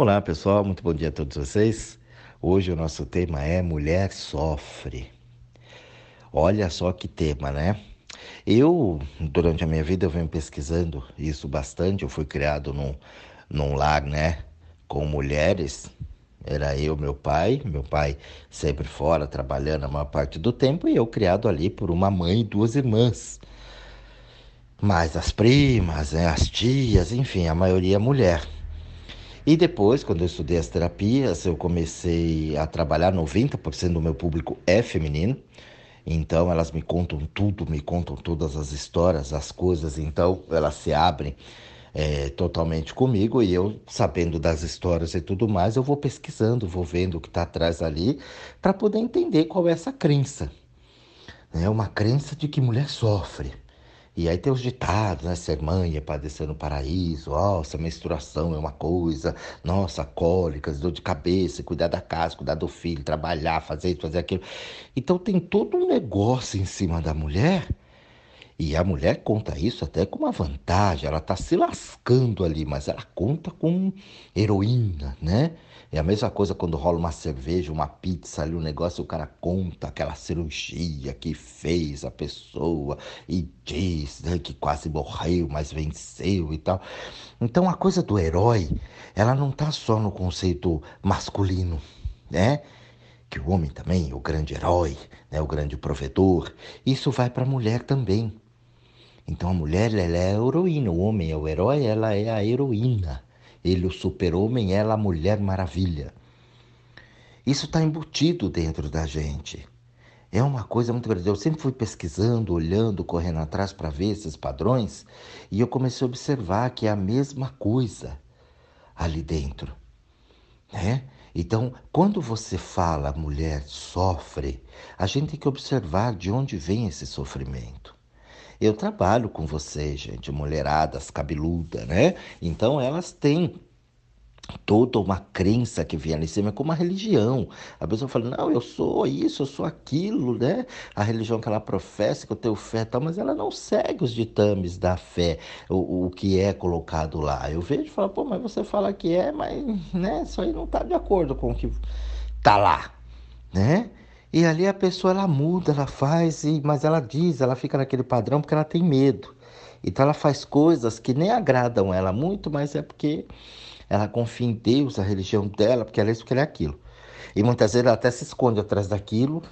Olá pessoal, muito bom dia a todos vocês. Hoje o nosso tema é Mulher Sofre. Olha só que tema, né? Eu, durante a minha vida, eu venho pesquisando isso bastante. Eu fui criado num, num lar, né, com mulheres. Era eu, meu pai, meu pai sempre fora, trabalhando a maior parte do tempo, e eu criado ali por uma mãe e duas irmãs. Mais as primas, né, as tias, enfim, a maioria mulher. E depois, quando eu estudei as terapias, eu comecei a trabalhar, 90% do meu público é feminino. Então elas me contam tudo, me contam todas as histórias, as coisas, então elas se abrem é, totalmente comigo e eu, sabendo das histórias e tudo mais, eu vou pesquisando, vou vendo o que está atrás ali, para poder entender qual é essa crença. É uma crença de que mulher sofre. E aí tem os ditados, né? Ser mãe é padecer no paraíso, nossa, menstruação é uma coisa, nossa, cólicas, dor de cabeça, cuidar da casa, cuidar do filho, trabalhar, fazer isso, fazer aquilo. Então tem todo um negócio em cima da mulher. E a mulher conta isso até com uma vantagem, ela está se lascando ali, mas ela conta com heroína, né? É a mesma coisa quando rola uma cerveja, uma pizza ali, um negócio, o cara conta aquela cirurgia que fez a pessoa e diz né, que quase morreu, mas venceu e tal. Então a coisa do herói, ela não está só no conceito masculino, né? Que o homem também, o grande herói, né, o grande provedor, isso vai para a mulher também. Então a mulher ela é a heroína, o homem é o herói, ela é a heroína. Ele, o super-homem, ela, a mulher maravilha. Isso está embutido dentro da gente. É uma coisa muito grande. Eu sempre fui pesquisando, olhando, correndo atrás para ver esses padrões e eu comecei a observar que é a mesma coisa ali dentro. Né? Então, quando você fala mulher sofre, a gente tem que observar de onde vem esse sofrimento. Eu trabalho com vocês, gente, mulheradas cabeluda, né? Então elas têm toda uma crença que vem ali em cima, é como uma religião. A pessoa fala, não, eu sou isso, eu sou aquilo, né? A religião que ela professa, que eu tenho fé tal, mas ela não segue os ditames da fé, o, o que é colocado lá. Eu vejo e falo, pô, mas você fala que é, mas né, isso aí não está de acordo com o que está lá, né? E ali a pessoa ela muda, ela faz, e, mas ela diz, ela fica naquele padrão porque ela tem medo. Então ela faz coisas que nem agradam ela muito, mas é porque ela confia em Deus, a religião dela, porque ela é isso, porque ela é aquilo. E muitas vezes ela até se esconde atrás daquilo.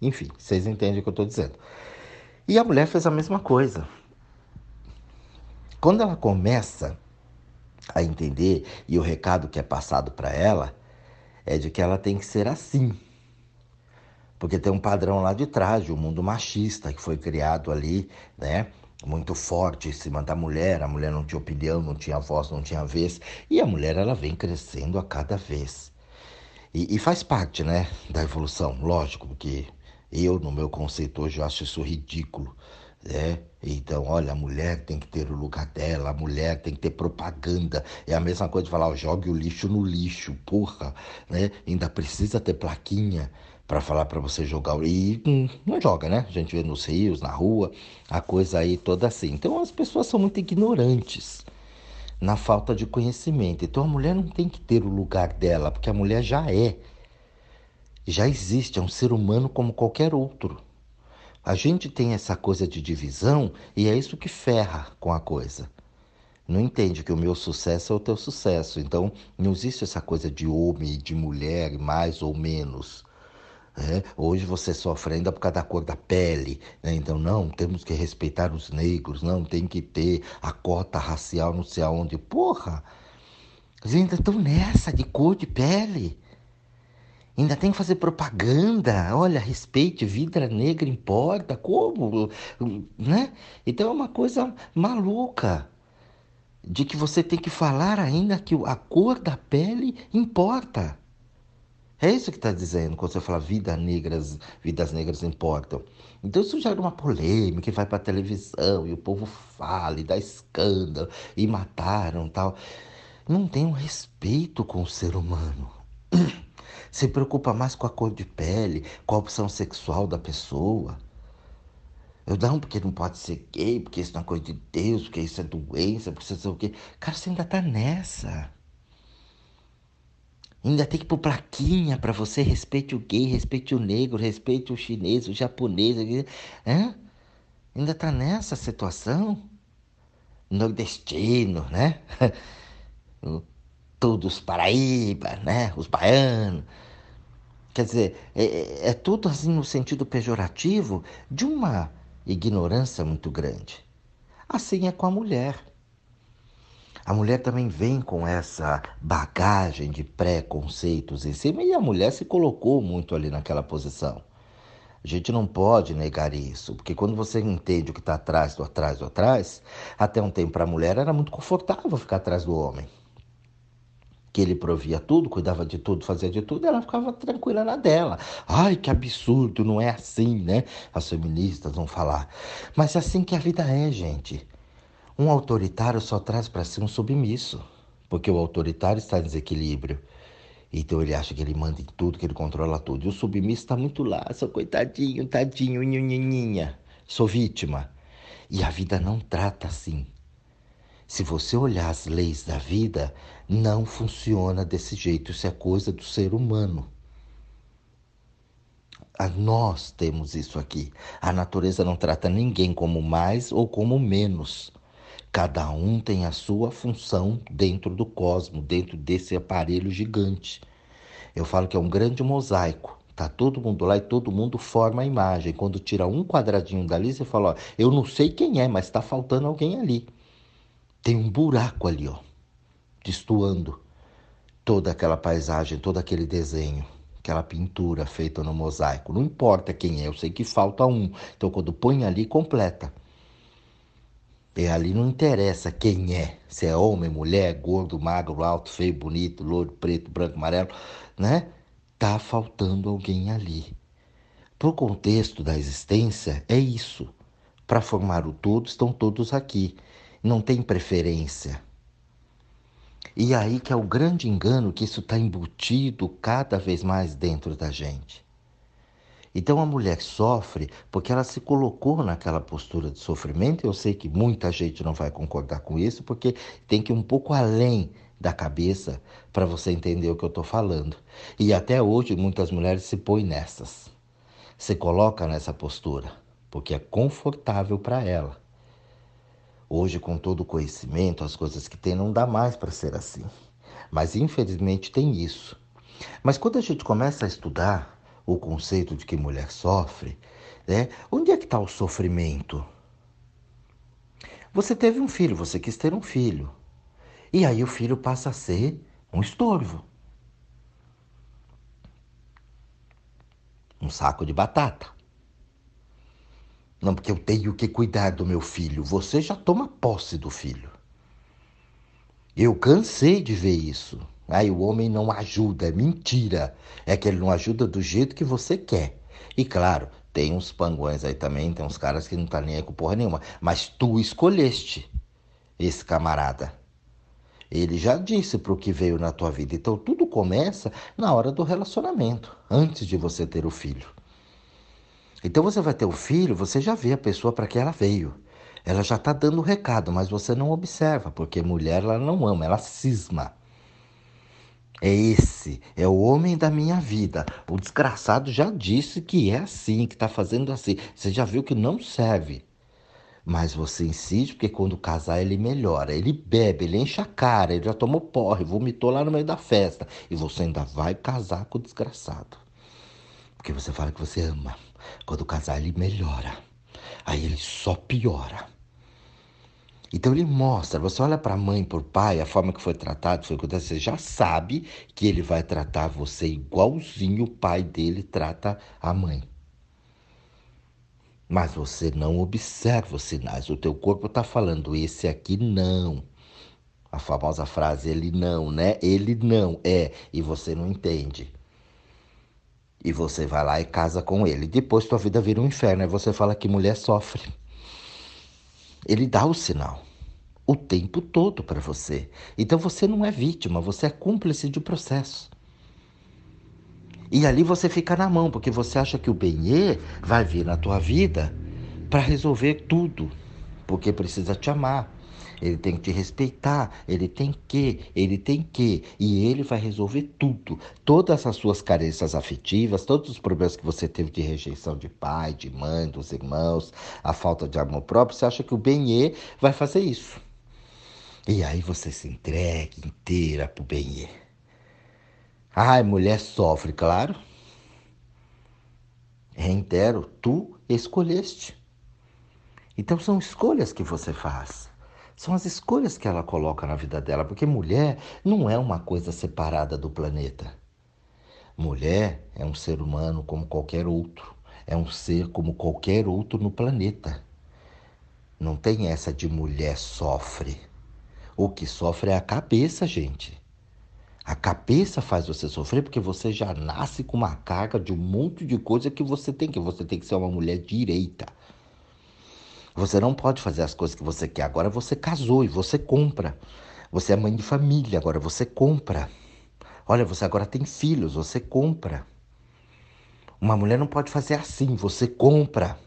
Enfim, vocês entendem o que eu estou dizendo. E a mulher fez a mesma coisa. Quando ela começa a entender, e o recado que é passado para ela é de que ela tem que ser assim. Porque tem um padrão lá de trás, de um mundo machista que foi criado ali, né? Muito forte em cima da mulher. A mulher não tinha opinião, não tinha voz, não tinha vez. E a mulher, ela vem crescendo a cada vez. E, e faz parte, né, da evolução, lógico, porque eu, no meu conceito hoje, eu acho isso ridículo. É, então, olha, a mulher tem que ter o lugar dela, a mulher tem que ter propaganda. É a mesma coisa de falar, ó, jogue o lixo no lixo, porra, né? Ainda precisa ter plaquinha para falar para você jogar e hum, não joga, né? A gente vê nos rios, na rua, a coisa aí toda assim. Então as pessoas são muito ignorantes na falta de conhecimento. Então a mulher não tem que ter o lugar dela, porque a mulher já é. Já existe, é um ser humano como qualquer outro. A gente tem essa coisa de divisão e é isso que ferra com a coisa. Não entende que o meu sucesso é o teu sucesso. Então não existe essa coisa de homem e de mulher, mais ou menos. É, hoje você sofre ainda por causa da cor da pele. Né? Então, não, temos que respeitar os negros, não, tem que ter a cota racial não sei aonde. Porra! Eles ainda estão nessa de cor de pele. Ainda tem que fazer propaganda. Olha, respeite, vida negra importa. Como? Né? Então é uma coisa maluca. De que você tem que falar ainda que a cor da pele importa. É isso que está dizendo quando você fala vida negras, vidas negras importam. Então isso gera uma polêmica e vai para a televisão e o povo fala e dá escândalo e mataram tal. Não tem um respeito com o ser humano. Se preocupa mais com a cor de pele, com a opção sexual da pessoa. Eu não, porque não pode ser gay, porque isso não é coisa de Deus, porque isso é doença, porque isso é o quê. Cara, você ainda tá nessa. Ainda tem que pôr plaquinha para você respeite o gay, respeite o negro, respeite o chinês, o japonês. Ainda tá nessa situação? Nordestino, né? Todos Paraíba, né? Os baianos. Quer dizer, é, é, é tudo assim no sentido pejorativo de uma ignorância muito grande. Assim é com a mulher. A mulher também vem com essa bagagem de preconceitos em cima e a mulher se colocou muito ali naquela posição. A gente não pode negar isso, porque quando você entende o que está atrás do atrás do atrás, até um tempo para a mulher era muito confortável ficar atrás do homem. Que ele provia tudo, cuidava de tudo, fazia de tudo, ela ficava tranquila na dela. Ai, que absurdo, não é assim, né? As feministas vão falar. Mas é assim que a vida é, gente. Um autoritário só traz para si um submisso, porque o autoritário está em desequilíbrio. Então ele acha que ele manda em tudo, que ele controla tudo. E o submisso está muito lá, sou coitadinho, tadinho, nhinhinhinha, sou vítima. E a vida não trata assim. Se você olhar as leis da vida, não funciona desse jeito. Isso é coisa do ser humano. A nós temos isso aqui. A natureza não trata ninguém como mais ou como menos. Cada um tem a sua função dentro do cosmo, dentro desse aparelho gigante. Eu falo que é um grande mosaico. Tá todo mundo lá e todo mundo forma a imagem. Quando tira um quadradinho dali, você fala: ó, eu não sei quem é, mas está faltando alguém ali. Tem um buraco ali, ó, destoando toda aquela paisagem, todo aquele desenho, aquela pintura feita no mosaico. Não importa quem é, eu sei que falta um. Então, quando põe ali, completa. E ali não interessa quem é, se é homem, mulher, gordo, magro, alto, feio, bonito, louro, preto, branco, amarelo, né? Tá faltando alguém ali. Pro contexto da existência, é isso. Para formar o todo, estão todos aqui. Não tem preferência. E aí que é o grande engano que isso está embutido cada vez mais dentro da gente. Então a mulher sofre porque ela se colocou naquela postura de sofrimento. Eu sei que muita gente não vai concordar com isso, porque tem que ir um pouco além da cabeça para você entender o que eu estou falando. E até hoje muitas mulheres se põem nessas. Se coloca nessa postura, porque é confortável para ela. Hoje, com todo o conhecimento, as coisas que tem, não dá mais para ser assim. Mas infelizmente tem isso. Mas quando a gente começa a estudar, o conceito de que mulher sofre, né? Onde é que está o sofrimento? Você teve um filho, você quis ter um filho. E aí o filho passa a ser um estorvo. Um saco de batata. Não, porque eu tenho que cuidar do meu filho. Você já toma posse do filho. Eu cansei de ver isso. Aí o homem não ajuda, é mentira. É que ele não ajuda do jeito que você quer. E claro, tem uns panguões aí também, tem uns caras que não tá nem aí com porra nenhuma. Mas tu escolheste esse camarada. Ele já disse pro que veio na tua vida. Então tudo começa na hora do relacionamento, antes de você ter o filho. Então você vai ter o filho, você já vê a pessoa para que ela veio. Ela já está dando o recado, mas você não observa, porque mulher ela não ama, ela cisma. É esse, é o homem da minha vida. O desgraçado já disse que é assim, que está fazendo assim. Você já viu que não serve. Mas você insiste porque quando casar ele melhora. Ele bebe, ele enche a cara, ele já tomou porre, vomitou lá no meio da festa. E você ainda vai casar com o desgraçado. Porque você fala que você ama. Quando casar ele melhora. Aí ele só piora. Então ele mostra, você olha para a mãe, para o pai, a forma que foi tratado, foi que você já sabe que ele vai tratar você igualzinho o pai dele trata a mãe. Mas você não observa os sinais. O teu corpo está falando, esse aqui não. A famosa frase, ele não, né? Ele não, é. E você não entende. E você vai lá e casa com ele. Depois tua vida vira um inferno. Aí você fala que mulher sofre. Ele dá o sinal o tempo todo para você. Então você não é vítima, você é cúmplice de processo. E ali você fica na mão, porque você acha que o benê vai vir na tua vida para resolver tudo, porque precisa te amar. Ele tem que te respeitar, ele tem que, ele tem que, e ele vai resolver tudo. Todas as suas carências afetivas, todos os problemas que você teve de rejeição de pai, de mãe, dos irmãos, a falta de amor próprio, você acha que o Benê vai fazer isso. E aí você se entrega inteira pro Benê. Ai, mulher sofre, claro. Reitero, tu escolheste. Então são escolhas que você faz. São as escolhas que ela coloca na vida dela, porque mulher não é uma coisa separada do planeta. Mulher é um ser humano como qualquer outro, é um ser como qualquer outro no planeta. Não tem essa de mulher sofre. O que sofre é a cabeça, gente. A cabeça faz você sofrer porque você já nasce com uma carga de um monte de coisa que você tem que você tem que ser uma mulher direita. Você não pode fazer as coisas que você quer. Agora você casou e você compra. Você é mãe de família, agora você compra. Olha, você agora tem filhos, você compra. Uma mulher não pode fazer assim, você compra.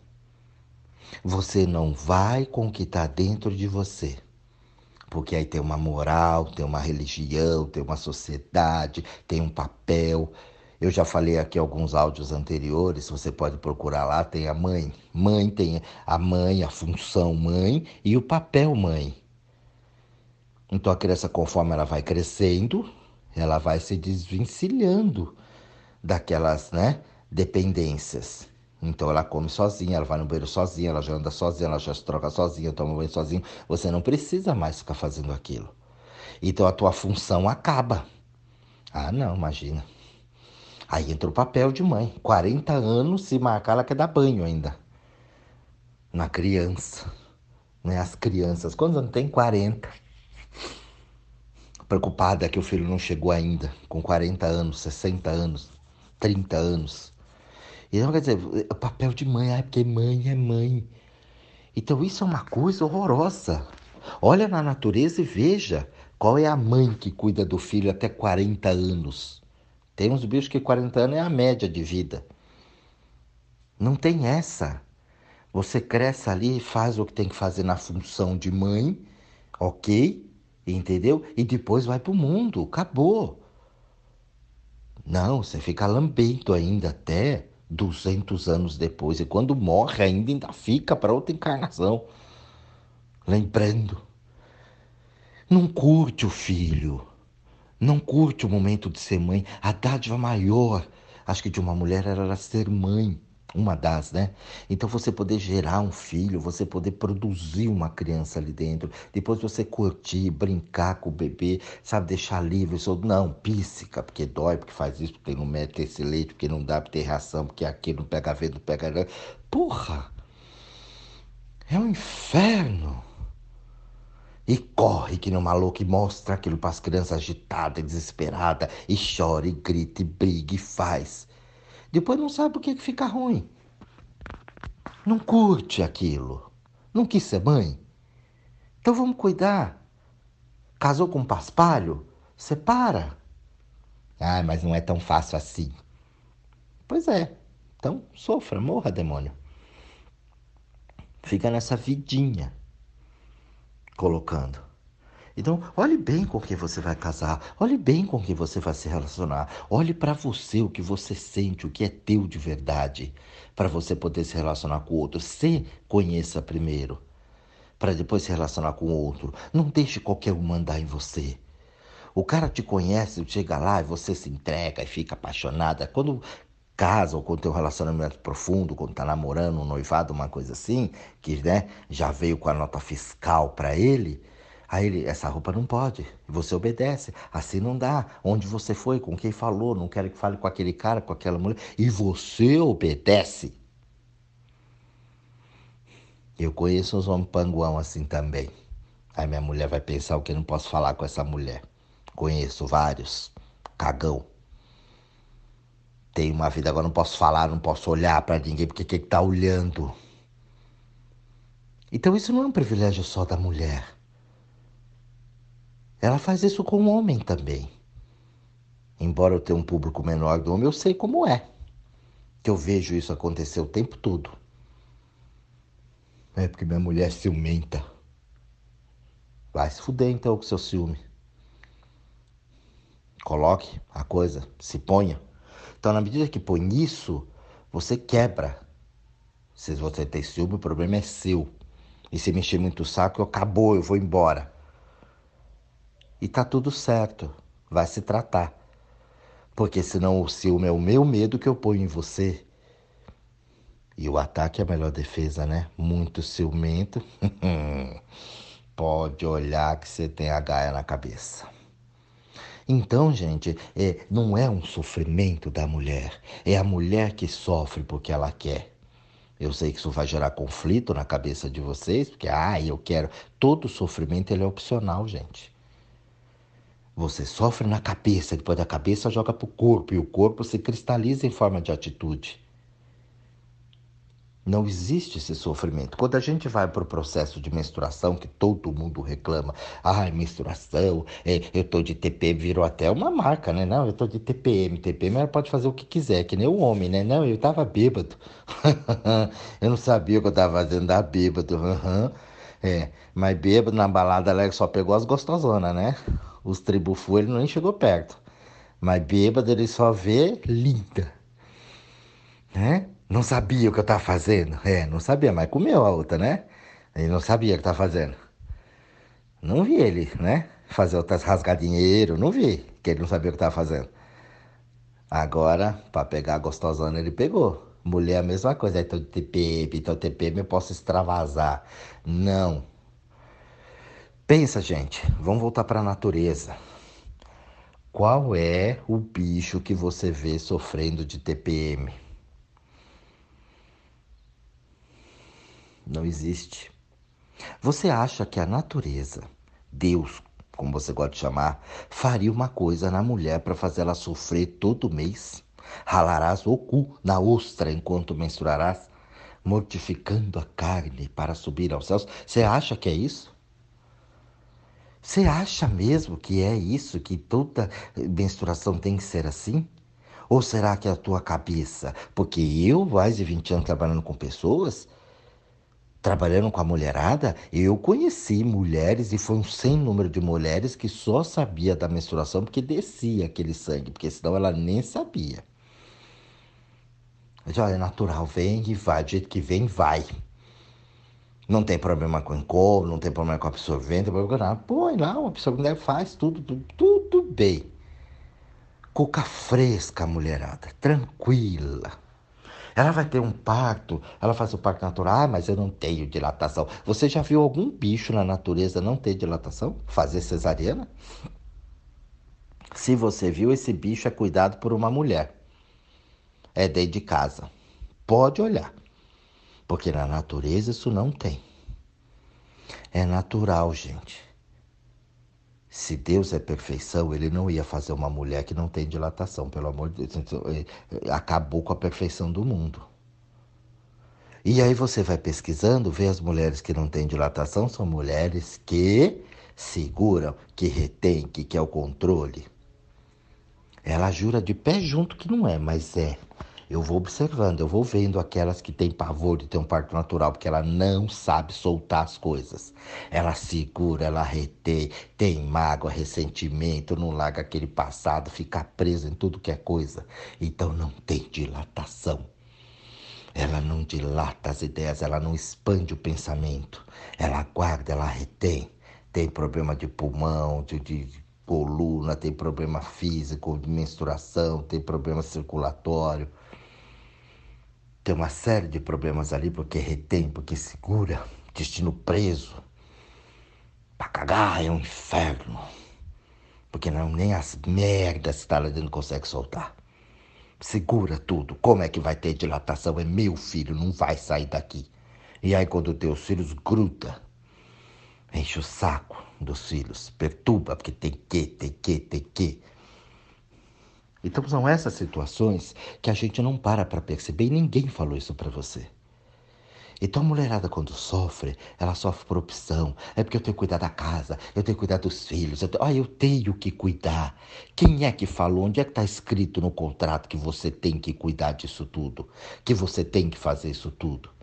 Você não vai com o que está dentro de você. Porque aí tem uma moral, tem uma religião, tem uma sociedade, tem um papel. Eu já falei aqui alguns áudios anteriores, você pode procurar lá, tem a mãe. Mãe tem a mãe, a função mãe e o papel mãe. Então a criança, conforme ela vai crescendo, ela vai se desvencilhando daquelas né, dependências. Então ela come sozinha, ela vai no banheiro sozinha, ela já anda sozinha, ela já se troca sozinha, toma banho sozinho. Você não precisa mais ficar fazendo aquilo. Então a tua função acaba. Ah, não, imagina. Aí entra o papel de mãe. 40 anos, se marcar, ela quer dar banho ainda. Na criança. Né? As crianças. Quando não tem 40. Preocupada que o filho não chegou ainda. Com 40 anos, 60 anos, 30 anos. Então, quer dizer, o papel de mãe, é porque mãe é mãe. Então, isso é uma coisa horrorosa. Olha na natureza e veja qual é a mãe que cuida do filho até 40 anos. Tem uns bichos que 40 anos é a média de vida. Não tem essa. Você cresce ali faz o que tem que fazer na função de mãe, ok? Entendeu? E depois vai pro mundo. Acabou. Não, você fica lambendo ainda até 200 anos depois. E quando morre, ainda, ainda fica para outra encarnação. Lembrando. Não curte o filho não curte o momento de ser mãe. A dádiva maior, acho que de uma mulher era ser mãe. Uma das, né? Então você poder gerar um filho, você poder produzir uma criança ali dentro, depois você curtir, brincar com o bebê, sabe, deixar livre, só não, píssica, porque dói, porque faz isso, porque não mete esse leite, porque não dá, porque tem ração, porque aqui não pega vento, não pega. Porra! É um inferno! E corre que um maluco e mostra aquilo para as crianças agitadas, desesperadas, e chora, e grita, e briga, e faz. Depois não sabe por que fica ruim. Não curte aquilo. Não quis ser mãe? Então vamos cuidar. Casou com um paspalho? Separa. Ah, mas não é tão fácil assim. Pois é. Então sofra, morra, demônio. Fica nessa vidinha colocando. Então, olhe bem com quem você vai casar, olhe bem com quem você vai se relacionar, olhe para você o que você sente, o que é teu de verdade, para você poder se relacionar com o outro. Se conheça primeiro, para depois se relacionar com o outro. Não deixe qualquer um mandar em você. O cara te conhece, chega lá e você se entrega e fica apaixonada. Quando casa ou quando tem um relacionamento profundo, quando tá namorando, um noivado, uma coisa assim, que né, já veio com a nota fiscal para ele, aí ele, essa roupa não pode, você obedece, assim não dá. Onde você foi, com quem falou, não quero que fale com aquele cara, com aquela mulher, e você obedece. Eu conheço uns homens panguão assim também. Aí minha mulher vai pensar o que eu não posso falar com essa mulher. Conheço vários. Cagão tenho uma vida, agora não posso falar, não posso olhar para ninguém, porque quem está olhando? Então isso não é um privilégio só da mulher. Ela faz isso com o homem também. Embora eu tenha um público menor do homem, eu sei como é. Que eu vejo isso acontecer o tempo todo. É porque minha mulher é ciumenta. Vai se fuder então com seu ciúme. Coloque a coisa, se ponha. Então, na medida que põe isso, você quebra. Se você tem ciúme, o problema é seu. E se mexer muito o saco, acabou, eu vou embora. E tá tudo certo, vai se tratar. Porque senão o ciúme é o meu medo que eu ponho em você. E o ataque é a melhor defesa, né? Muito ciumento. Pode olhar que você tem a gaia na cabeça. Então, gente, é, não é um sofrimento da mulher, é a mulher que sofre porque ela quer. Eu sei que isso vai gerar conflito na cabeça de vocês, porque, ah, eu quero. Todo sofrimento ele é opcional, gente. Você sofre na cabeça, depois da cabeça joga para o corpo, e o corpo se cristaliza em forma de atitude. Não existe esse sofrimento. Quando a gente vai para o processo de menstruação, que todo mundo reclama, ai, menstruação, é, eu tô de TPM, virou até uma marca, né? Não, eu tô de TPM. TPM ela pode fazer o que quiser, que nem o homem, né? Não, eu tava bêbado. eu não sabia o que eu tava fazendo, da bêbado. Uhum. É, mas bêbado na balada ela só pegou as gostosonas, né? Os tribufu ele nem chegou perto. Mas bêbado ele só vê linda. Né? Não sabia o que eu estava fazendo. É, não sabia, mas comeu a outra, né? Ele não sabia o que estava fazendo. Não vi ele, né? Fazer outras rasgar dinheiro, não vi, que ele não sabia o que estava fazendo. Agora, para pegar a gostosona, ele pegou. Mulher, a mesma coisa. Então, TPM, então TPM eu posso extravasar. Não. Pensa, gente, vamos voltar para a natureza. Qual é o bicho que você vê sofrendo de TPM? Não existe. Você acha que a natureza, Deus, como você gosta de chamar, faria uma coisa na mulher para fazer ela sofrer todo mês? Ralarás o cu na ostra enquanto menstruarás, mortificando a carne para subir aos céus? Você acha que é isso? Você acha mesmo que é isso, que toda menstruação tem que ser assim? Ou será que é a tua cabeça? Porque eu, mais de 20 anos trabalhando com pessoas, trabalhando com a mulherada, eu conheci mulheres e foi um sem número de mulheres que só sabia da menstruação porque descia aquele sangue, porque senão ela nem sabia. Mas olha, é natural, vem e vai, do jeito que vem, vai. Não tem problema com encontro, não tem problema com absorvente, não tem problema com nada. Põe lá, o absorvente faz tudo, tudo, tudo bem. Coca fresca, mulherada, tranquila. Ela vai ter um parto, ela faz o parto natural, ah, mas eu não tenho dilatação. Você já viu algum bicho na natureza não ter dilatação? Fazer cesariana? Se você viu, esse bicho é cuidado por uma mulher. É dentro de casa. Pode olhar. Porque na natureza isso não tem. É natural, gente. Se Deus é perfeição, ele não ia fazer uma mulher que não tem dilatação, pelo amor de Deus. Então, é, acabou com a perfeição do mundo. E aí você vai pesquisando, vê as mulheres que não têm dilatação, são mulheres que seguram, que retêm, que quer o controle. Ela jura de pé junto que não é, mas é. Eu vou observando, eu vou vendo aquelas que têm pavor de ter um parto natural, porque ela não sabe soltar as coisas. Ela segura, ela retém, tem mágoa, ressentimento, não larga aquele passado, fica presa em tudo que é coisa. Então não tem dilatação. Ela não dilata as ideias, ela não expande o pensamento. Ela guarda, ela retém. Tem problema de pulmão, de, de coluna, tem problema físico, de menstruação, tem problema circulatório. Tem uma série de problemas ali porque retém, porque segura, destino preso. Pra cagar é um inferno. Porque não, nem as merdas que tá lá dentro consegue soltar. Segura tudo. Como é que vai ter dilatação? É meu filho, não vai sair daqui. E aí quando teus filhos gruda, enche o saco dos filhos, perturba, porque tem que, tem que, tem que. Então são essas situações que a gente não para para perceber e ninguém falou isso para você. Então a mulherada quando sofre, ela sofre por opção. É porque eu tenho que cuidar da casa, eu tenho que cuidar dos filhos. Eu tenho... Ah, eu tenho que cuidar. Quem é que falou? Onde é que está escrito no contrato que você tem que cuidar disso tudo? Que você tem que fazer isso tudo?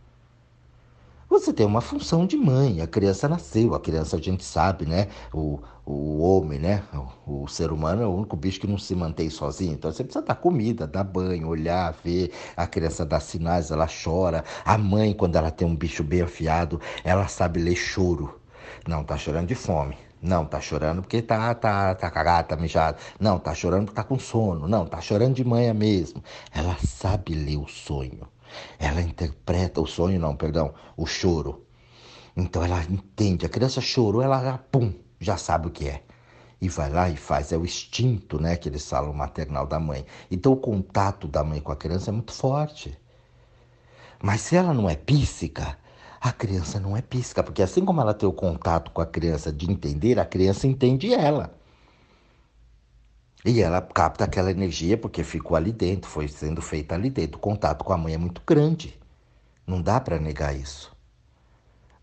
Você tem uma função de mãe, a criança nasceu, a criança a gente sabe, né? O, o homem, né? O, o, ser humano é o único bicho que não se mantém sozinho. Então você precisa dar comida, dar banho, olhar, ver. A criança dá sinais, ela chora. A mãe, quando ela tem um bicho bem afiado, ela sabe ler choro. Não, tá chorando de fome. Não, tá chorando porque tá, tá, tá cagado, tá mijado. Não, tá chorando porque tá com sono. Não, tá chorando de manhã mesmo. Ela sabe ler o sonho. Ela interpreta o sonho, não, perdão, o choro. Então ela entende. A criança chorou, ela já, pum, já sabe o que é. E vai lá e faz. É o instinto, né, que eles falam maternal da mãe. Então o contato da mãe com a criança é muito forte. Mas se ela não é píssica, a criança não é píssica, porque assim como ela tem o contato com a criança de entender, a criança entende ela. E ela capta aquela energia porque ficou ali dentro, foi sendo feita ali dentro. O contato com a mãe é muito grande. Não dá para negar isso.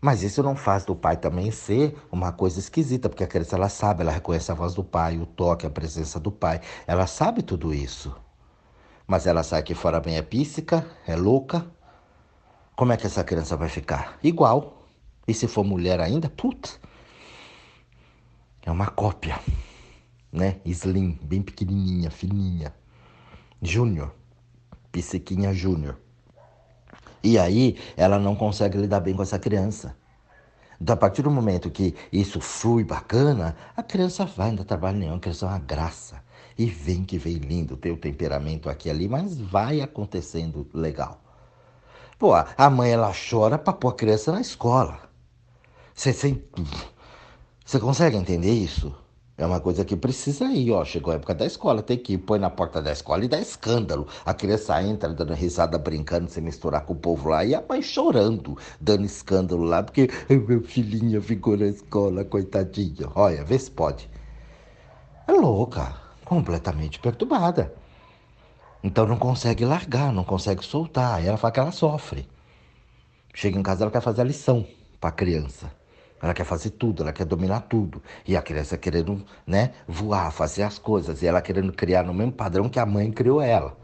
Mas isso não faz do pai também ser uma coisa esquisita, porque a criança ela sabe, ela reconhece a voz do pai, o toque, a presença do pai. Ela sabe tudo isso. Mas ela sabe que fora bem é píssica, é louca. Como é que essa criança vai ficar? Igual. E se for mulher ainda, puta. É uma cópia né? Slim, bem pequenininha, fininha. Júnior, psiquinha júnior. E aí ela não consegue lidar bem com essa criança. Então, a partir do momento que isso flui bacana, a criança vai, não dá trabalho nenhum, a criança é uma graça. E vem que vem lindo, tem o temperamento aqui e ali, mas vai acontecendo legal. Pô, a mãe ela chora para pôr a criança na escola. Você, você consegue entender isso? É uma coisa que precisa ir, ó. Chegou a época da escola, tem que ir, põe na porta da escola e dá escândalo. A criança entra dando risada, brincando, se misturar com o povo lá, e a mãe chorando, dando escândalo lá, porque meu filhinho ficou na escola, coitadinho. Olha, vê se pode. É louca, completamente perturbada. Então não consegue largar, não consegue soltar. Aí ela fala que ela sofre. Chega em casa, ela quer fazer a lição para a criança. Ela quer fazer tudo, ela quer dominar tudo. E a criança querendo, né, voar, fazer as coisas. E ela querendo criar no mesmo padrão que a mãe criou ela.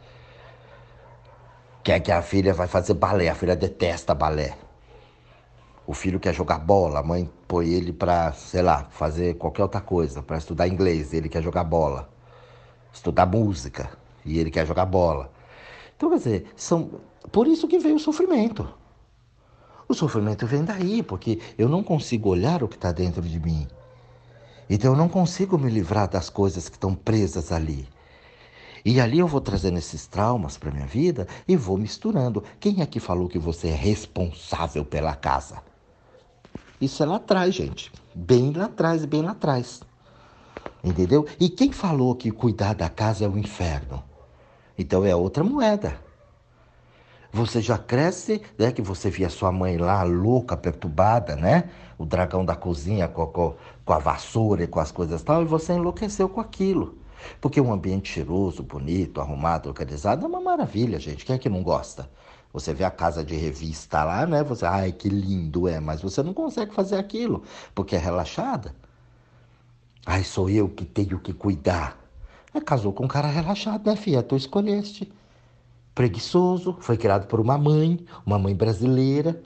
Quer que a filha vai fazer balé, a filha detesta balé. O filho quer jogar bola, a mãe põe ele para, sei lá, fazer qualquer outra coisa, para estudar inglês, ele quer jogar bola. Estudar música, e ele quer jogar bola. Então, quer dizer, são por isso que veio o sofrimento. O sofrimento vem daí, porque eu não consigo olhar o que está dentro de mim. Então eu não consigo me livrar das coisas que estão presas ali. E ali eu vou trazendo esses traumas para minha vida e vou misturando. Quem é que falou que você é responsável pela casa? Isso é lá atrás, gente. Bem lá atrás, bem lá atrás. Entendeu? E quem falou que cuidar da casa é o inferno? Então é outra moeda. Você já cresce, né? Que você via sua mãe lá louca, perturbada, né? O dragão da cozinha com, com, com a vassoura e com as coisas tal, e você enlouqueceu com aquilo. Porque um ambiente cheiroso, bonito, arrumado, organizado é uma maravilha, gente. Quem é que não gosta? Você vê a casa de revista lá, né? Você, ai, que lindo é, mas você não consegue fazer aquilo porque é relaxada. Ai, sou eu que tenho que cuidar. É, casou com um cara relaxado, né, filha? Tu escolheste preguiçoso, foi criado por uma mãe, uma mãe brasileira,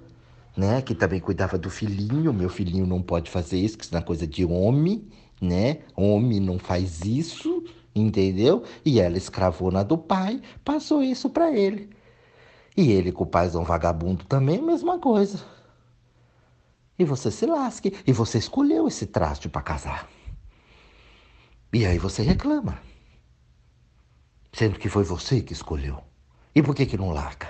né, que também cuidava do filhinho. Meu filhinho não pode fazer isso, que isso é coisa de homem, né? Homem não faz isso, entendeu? E ela, escravona do pai, passou isso para ele. E ele, com o pai um vagabundo também, mesma coisa. E você se lasque. E você escolheu esse traste para casar. E aí você reclama. Sendo que foi você que escolheu. E por que que não larga?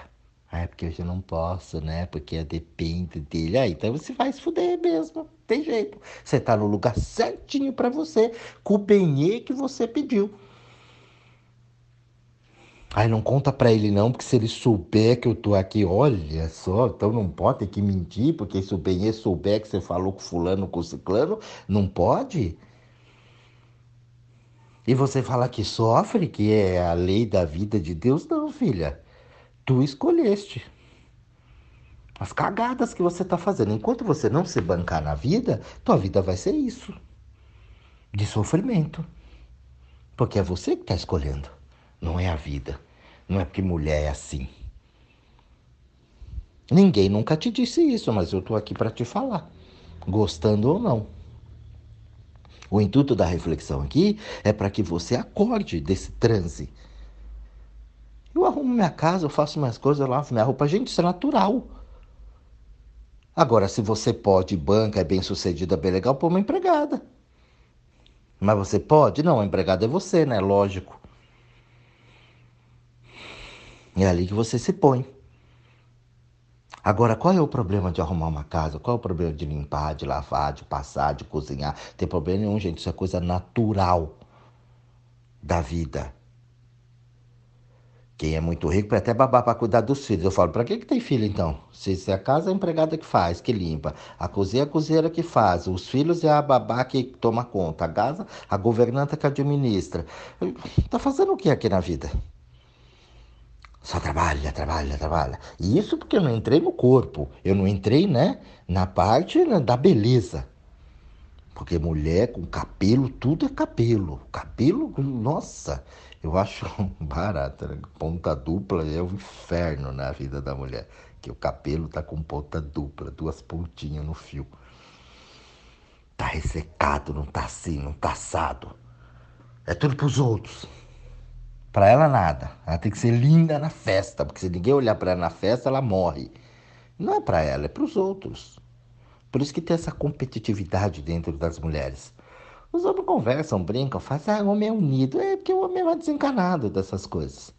Ah, é porque eu não posso, né? Porque eu dependo dele. Ah, então você vai se fuder mesmo. Tem jeito. Você tá no lugar certinho para você, com o benê que você pediu. Ai, não conta pra ele não, porque se ele souber que eu tô aqui, olha só, então não pode ter que mentir, porque se o Benê souber que você falou com fulano, com ciclano, não pode? E você fala que sofre, que é a lei da vida de Deus? Não, filha. Tu escolheste. As cagadas que você está fazendo. Enquanto você não se bancar na vida, tua vida vai ser isso. De sofrimento. Porque é você que está escolhendo. Não é a vida. Não é porque mulher é assim. Ninguém nunca te disse isso, mas eu estou aqui para te falar, gostando ou não. O intuito da reflexão aqui é para que você acorde desse transe. Eu arrumo minha casa, eu faço minhas coisas, eu lavo minha roupa. Gente, isso é natural. Agora, se você pode, banca, é bem sucedida, bem legal, põe uma empregada. Mas você pode? Não, a empregada é você, né? Lógico. É ali que você se põe. Agora, qual é o problema de arrumar uma casa? Qual é o problema de limpar, de lavar, de passar, de cozinhar? Não tem problema nenhum, gente. Isso é coisa natural da vida. Quem é muito rico pode até babar para cuidar dos filhos. Eu falo, para que, que tem filho então? Se, se a casa é a empregada que faz, que limpa, a cozinha é a cozinheira que faz, os filhos é a babá que toma conta, a casa, a governanta que administra. Tá fazendo o que aqui na vida? Só trabalha, trabalha, trabalha. E isso porque eu não entrei no corpo, eu não entrei, né, na parte né, da beleza. Porque mulher com cabelo, tudo é cabelo. Cabelo, nossa, eu acho barato. Né? Ponta dupla é um inferno na vida da mulher. Que o cabelo tá com ponta dupla, duas pontinhas no fio. Tá ressecado, não tá assim, não tá assado. É tudo pros outros. Para ela, nada. Ela tem que ser linda na festa, porque se ninguém olhar para ela na festa, ela morre. Não é para ela, é para os outros. Por isso que tem essa competitividade dentro das mulheres. Os homens conversam, brincam, fazem, ah, o homem é unido. É porque o homem é desencanado dessas coisas.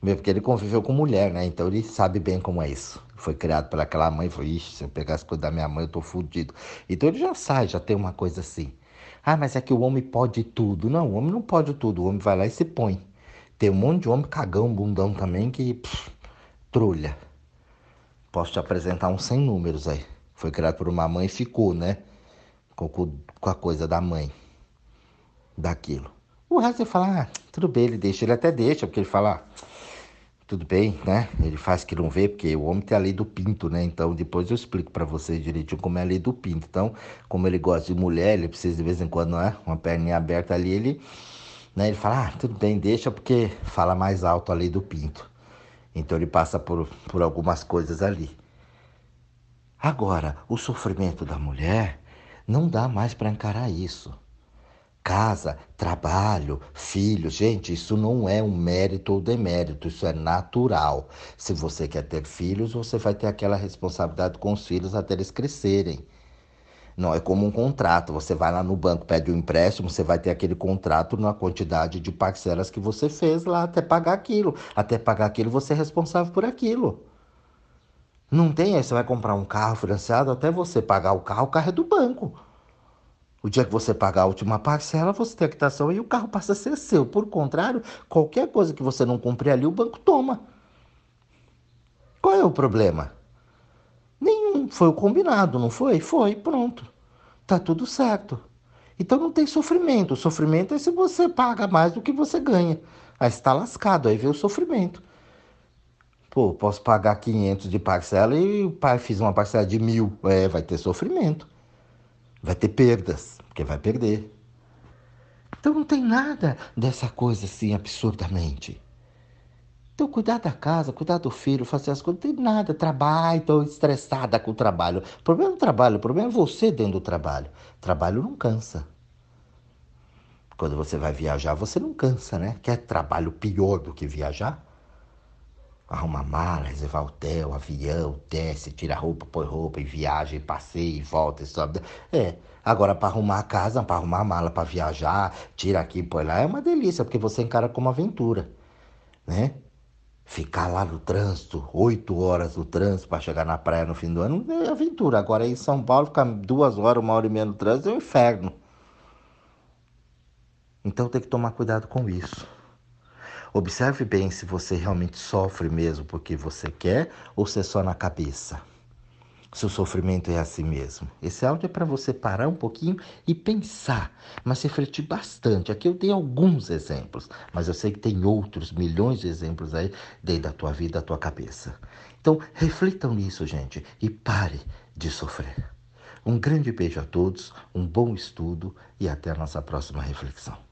Porque ele conviveu com mulher, né? Então ele sabe bem como é isso. Foi criado pelaquela mãe, foi, ixi, se eu pegar as coisas da minha mãe, eu tô fudido. Então ele já sai, já tem uma coisa assim. Ah, mas é que o homem pode tudo. Não, o homem não pode tudo. O homem vai lá e se põe. Tem um monte de homem cagão, bundão também, que pff, trulha. Posso te apresentar uns 100 números aí. Foi criado por uma mãe e ficou, né? Com, a coisa da mãe. Daquilo. O resto você fala, ah, tudo bem, ele deixa. Ele até deixa, porque ele fala, ah, tudo bem, né? Ele faz que não vê, porque o homem tem a lei do pinto, né? Então depois eu explico para vocês direitinho como é a lei do pinto. Então, como ele gosta de mulher, ele precisa de vez em quando, não é? Uma perninha aberta ali, ele né? Ele fala, ah, tudo bem, deixa porque fala mais alto ali do pinto. Então ele passa por, por algumas coisas ali. Agora, o sofrimento da mulher não dá mais para encarar isso. Casa, trabalho, filhos, gente, isso não é um mérito ou demérito, isso é natural. Se você quer ter filhos, você vai ter aquela responsabilidade com os filhos até eles crescerem. Não, é como um contrato. Você vai lá no banco, pede um empréstimo, você vai ter aquele contrato na quantidade de parcelas que você fez lá até pagar aquilo. Até pagar aquilo, você é responsável por aquilo. Não tem aí, você vai comprar um carro financiado, até você pagar o carro, o carro é do banco. O dia que você pagar a última parcela, você tem a quitação e o carro passa a ser seu. Por contrário, qualquer coisa que você não cumprir ali, o banco toma. Qual é o problema? Foi o combinado, não foi? Foi, pronto. Tá tudo certo. Então não tem sofrimento. O sofrimento é se você paga mais do que você ganha. Aí está lascado, aí vem o sofrimento. Pô, posso pagar 500 de parcela e o pai fiz uma parcela de mil. É, vai ter sofrimento. Vai ter perdas, porque vai perder. Então não tem nada dessa coisa assim absurdamente. Então, cuidar da casa, cuidar do filho, fazer as coisas, não tem nada. Trabalho, estou estressada com o trabalho. O problema é o trabalho, o problema é você dentro do trabalho. Trabalho não cansa. Quando você vai viajar, você não cansa, né? Quer trabalho pior do que viajar? Arruma mala, reservar hotel, avião, desce, tira roupa, põe roupa e viaja, e passeia e volta e sobe. É, agora para arrumar a casa, para arrumar a mala, para viajar, tira aqui, põe lá, é uma delícia, porque você encara como aventura, né? Ficar lá no trânsito, oito horas no trânsito para chegar na praia no fim do ano, é aventura. Agora em São Paulo, ficar duas horas, uma hora e meia no trânsito é um inferno. Então tem que tomar cuidado com isso. Observe bem se você realmente sofre mesmo porque você quer ou se é só na cabeça se o sofrimento é assim mesmo. Esse áudio é para você parar um pouquinho e pensar, mas refletir bastante. Aqui eu dei alguns exemplos, mas eu sei que tem outros milhões de exemplos aí dentro da tua vida, da tua cabeça. Então, reflitam nisso, gente, e pare de sofrer. Um grande beijo a todos, um bom estudo e até a nossa próxima reflexão.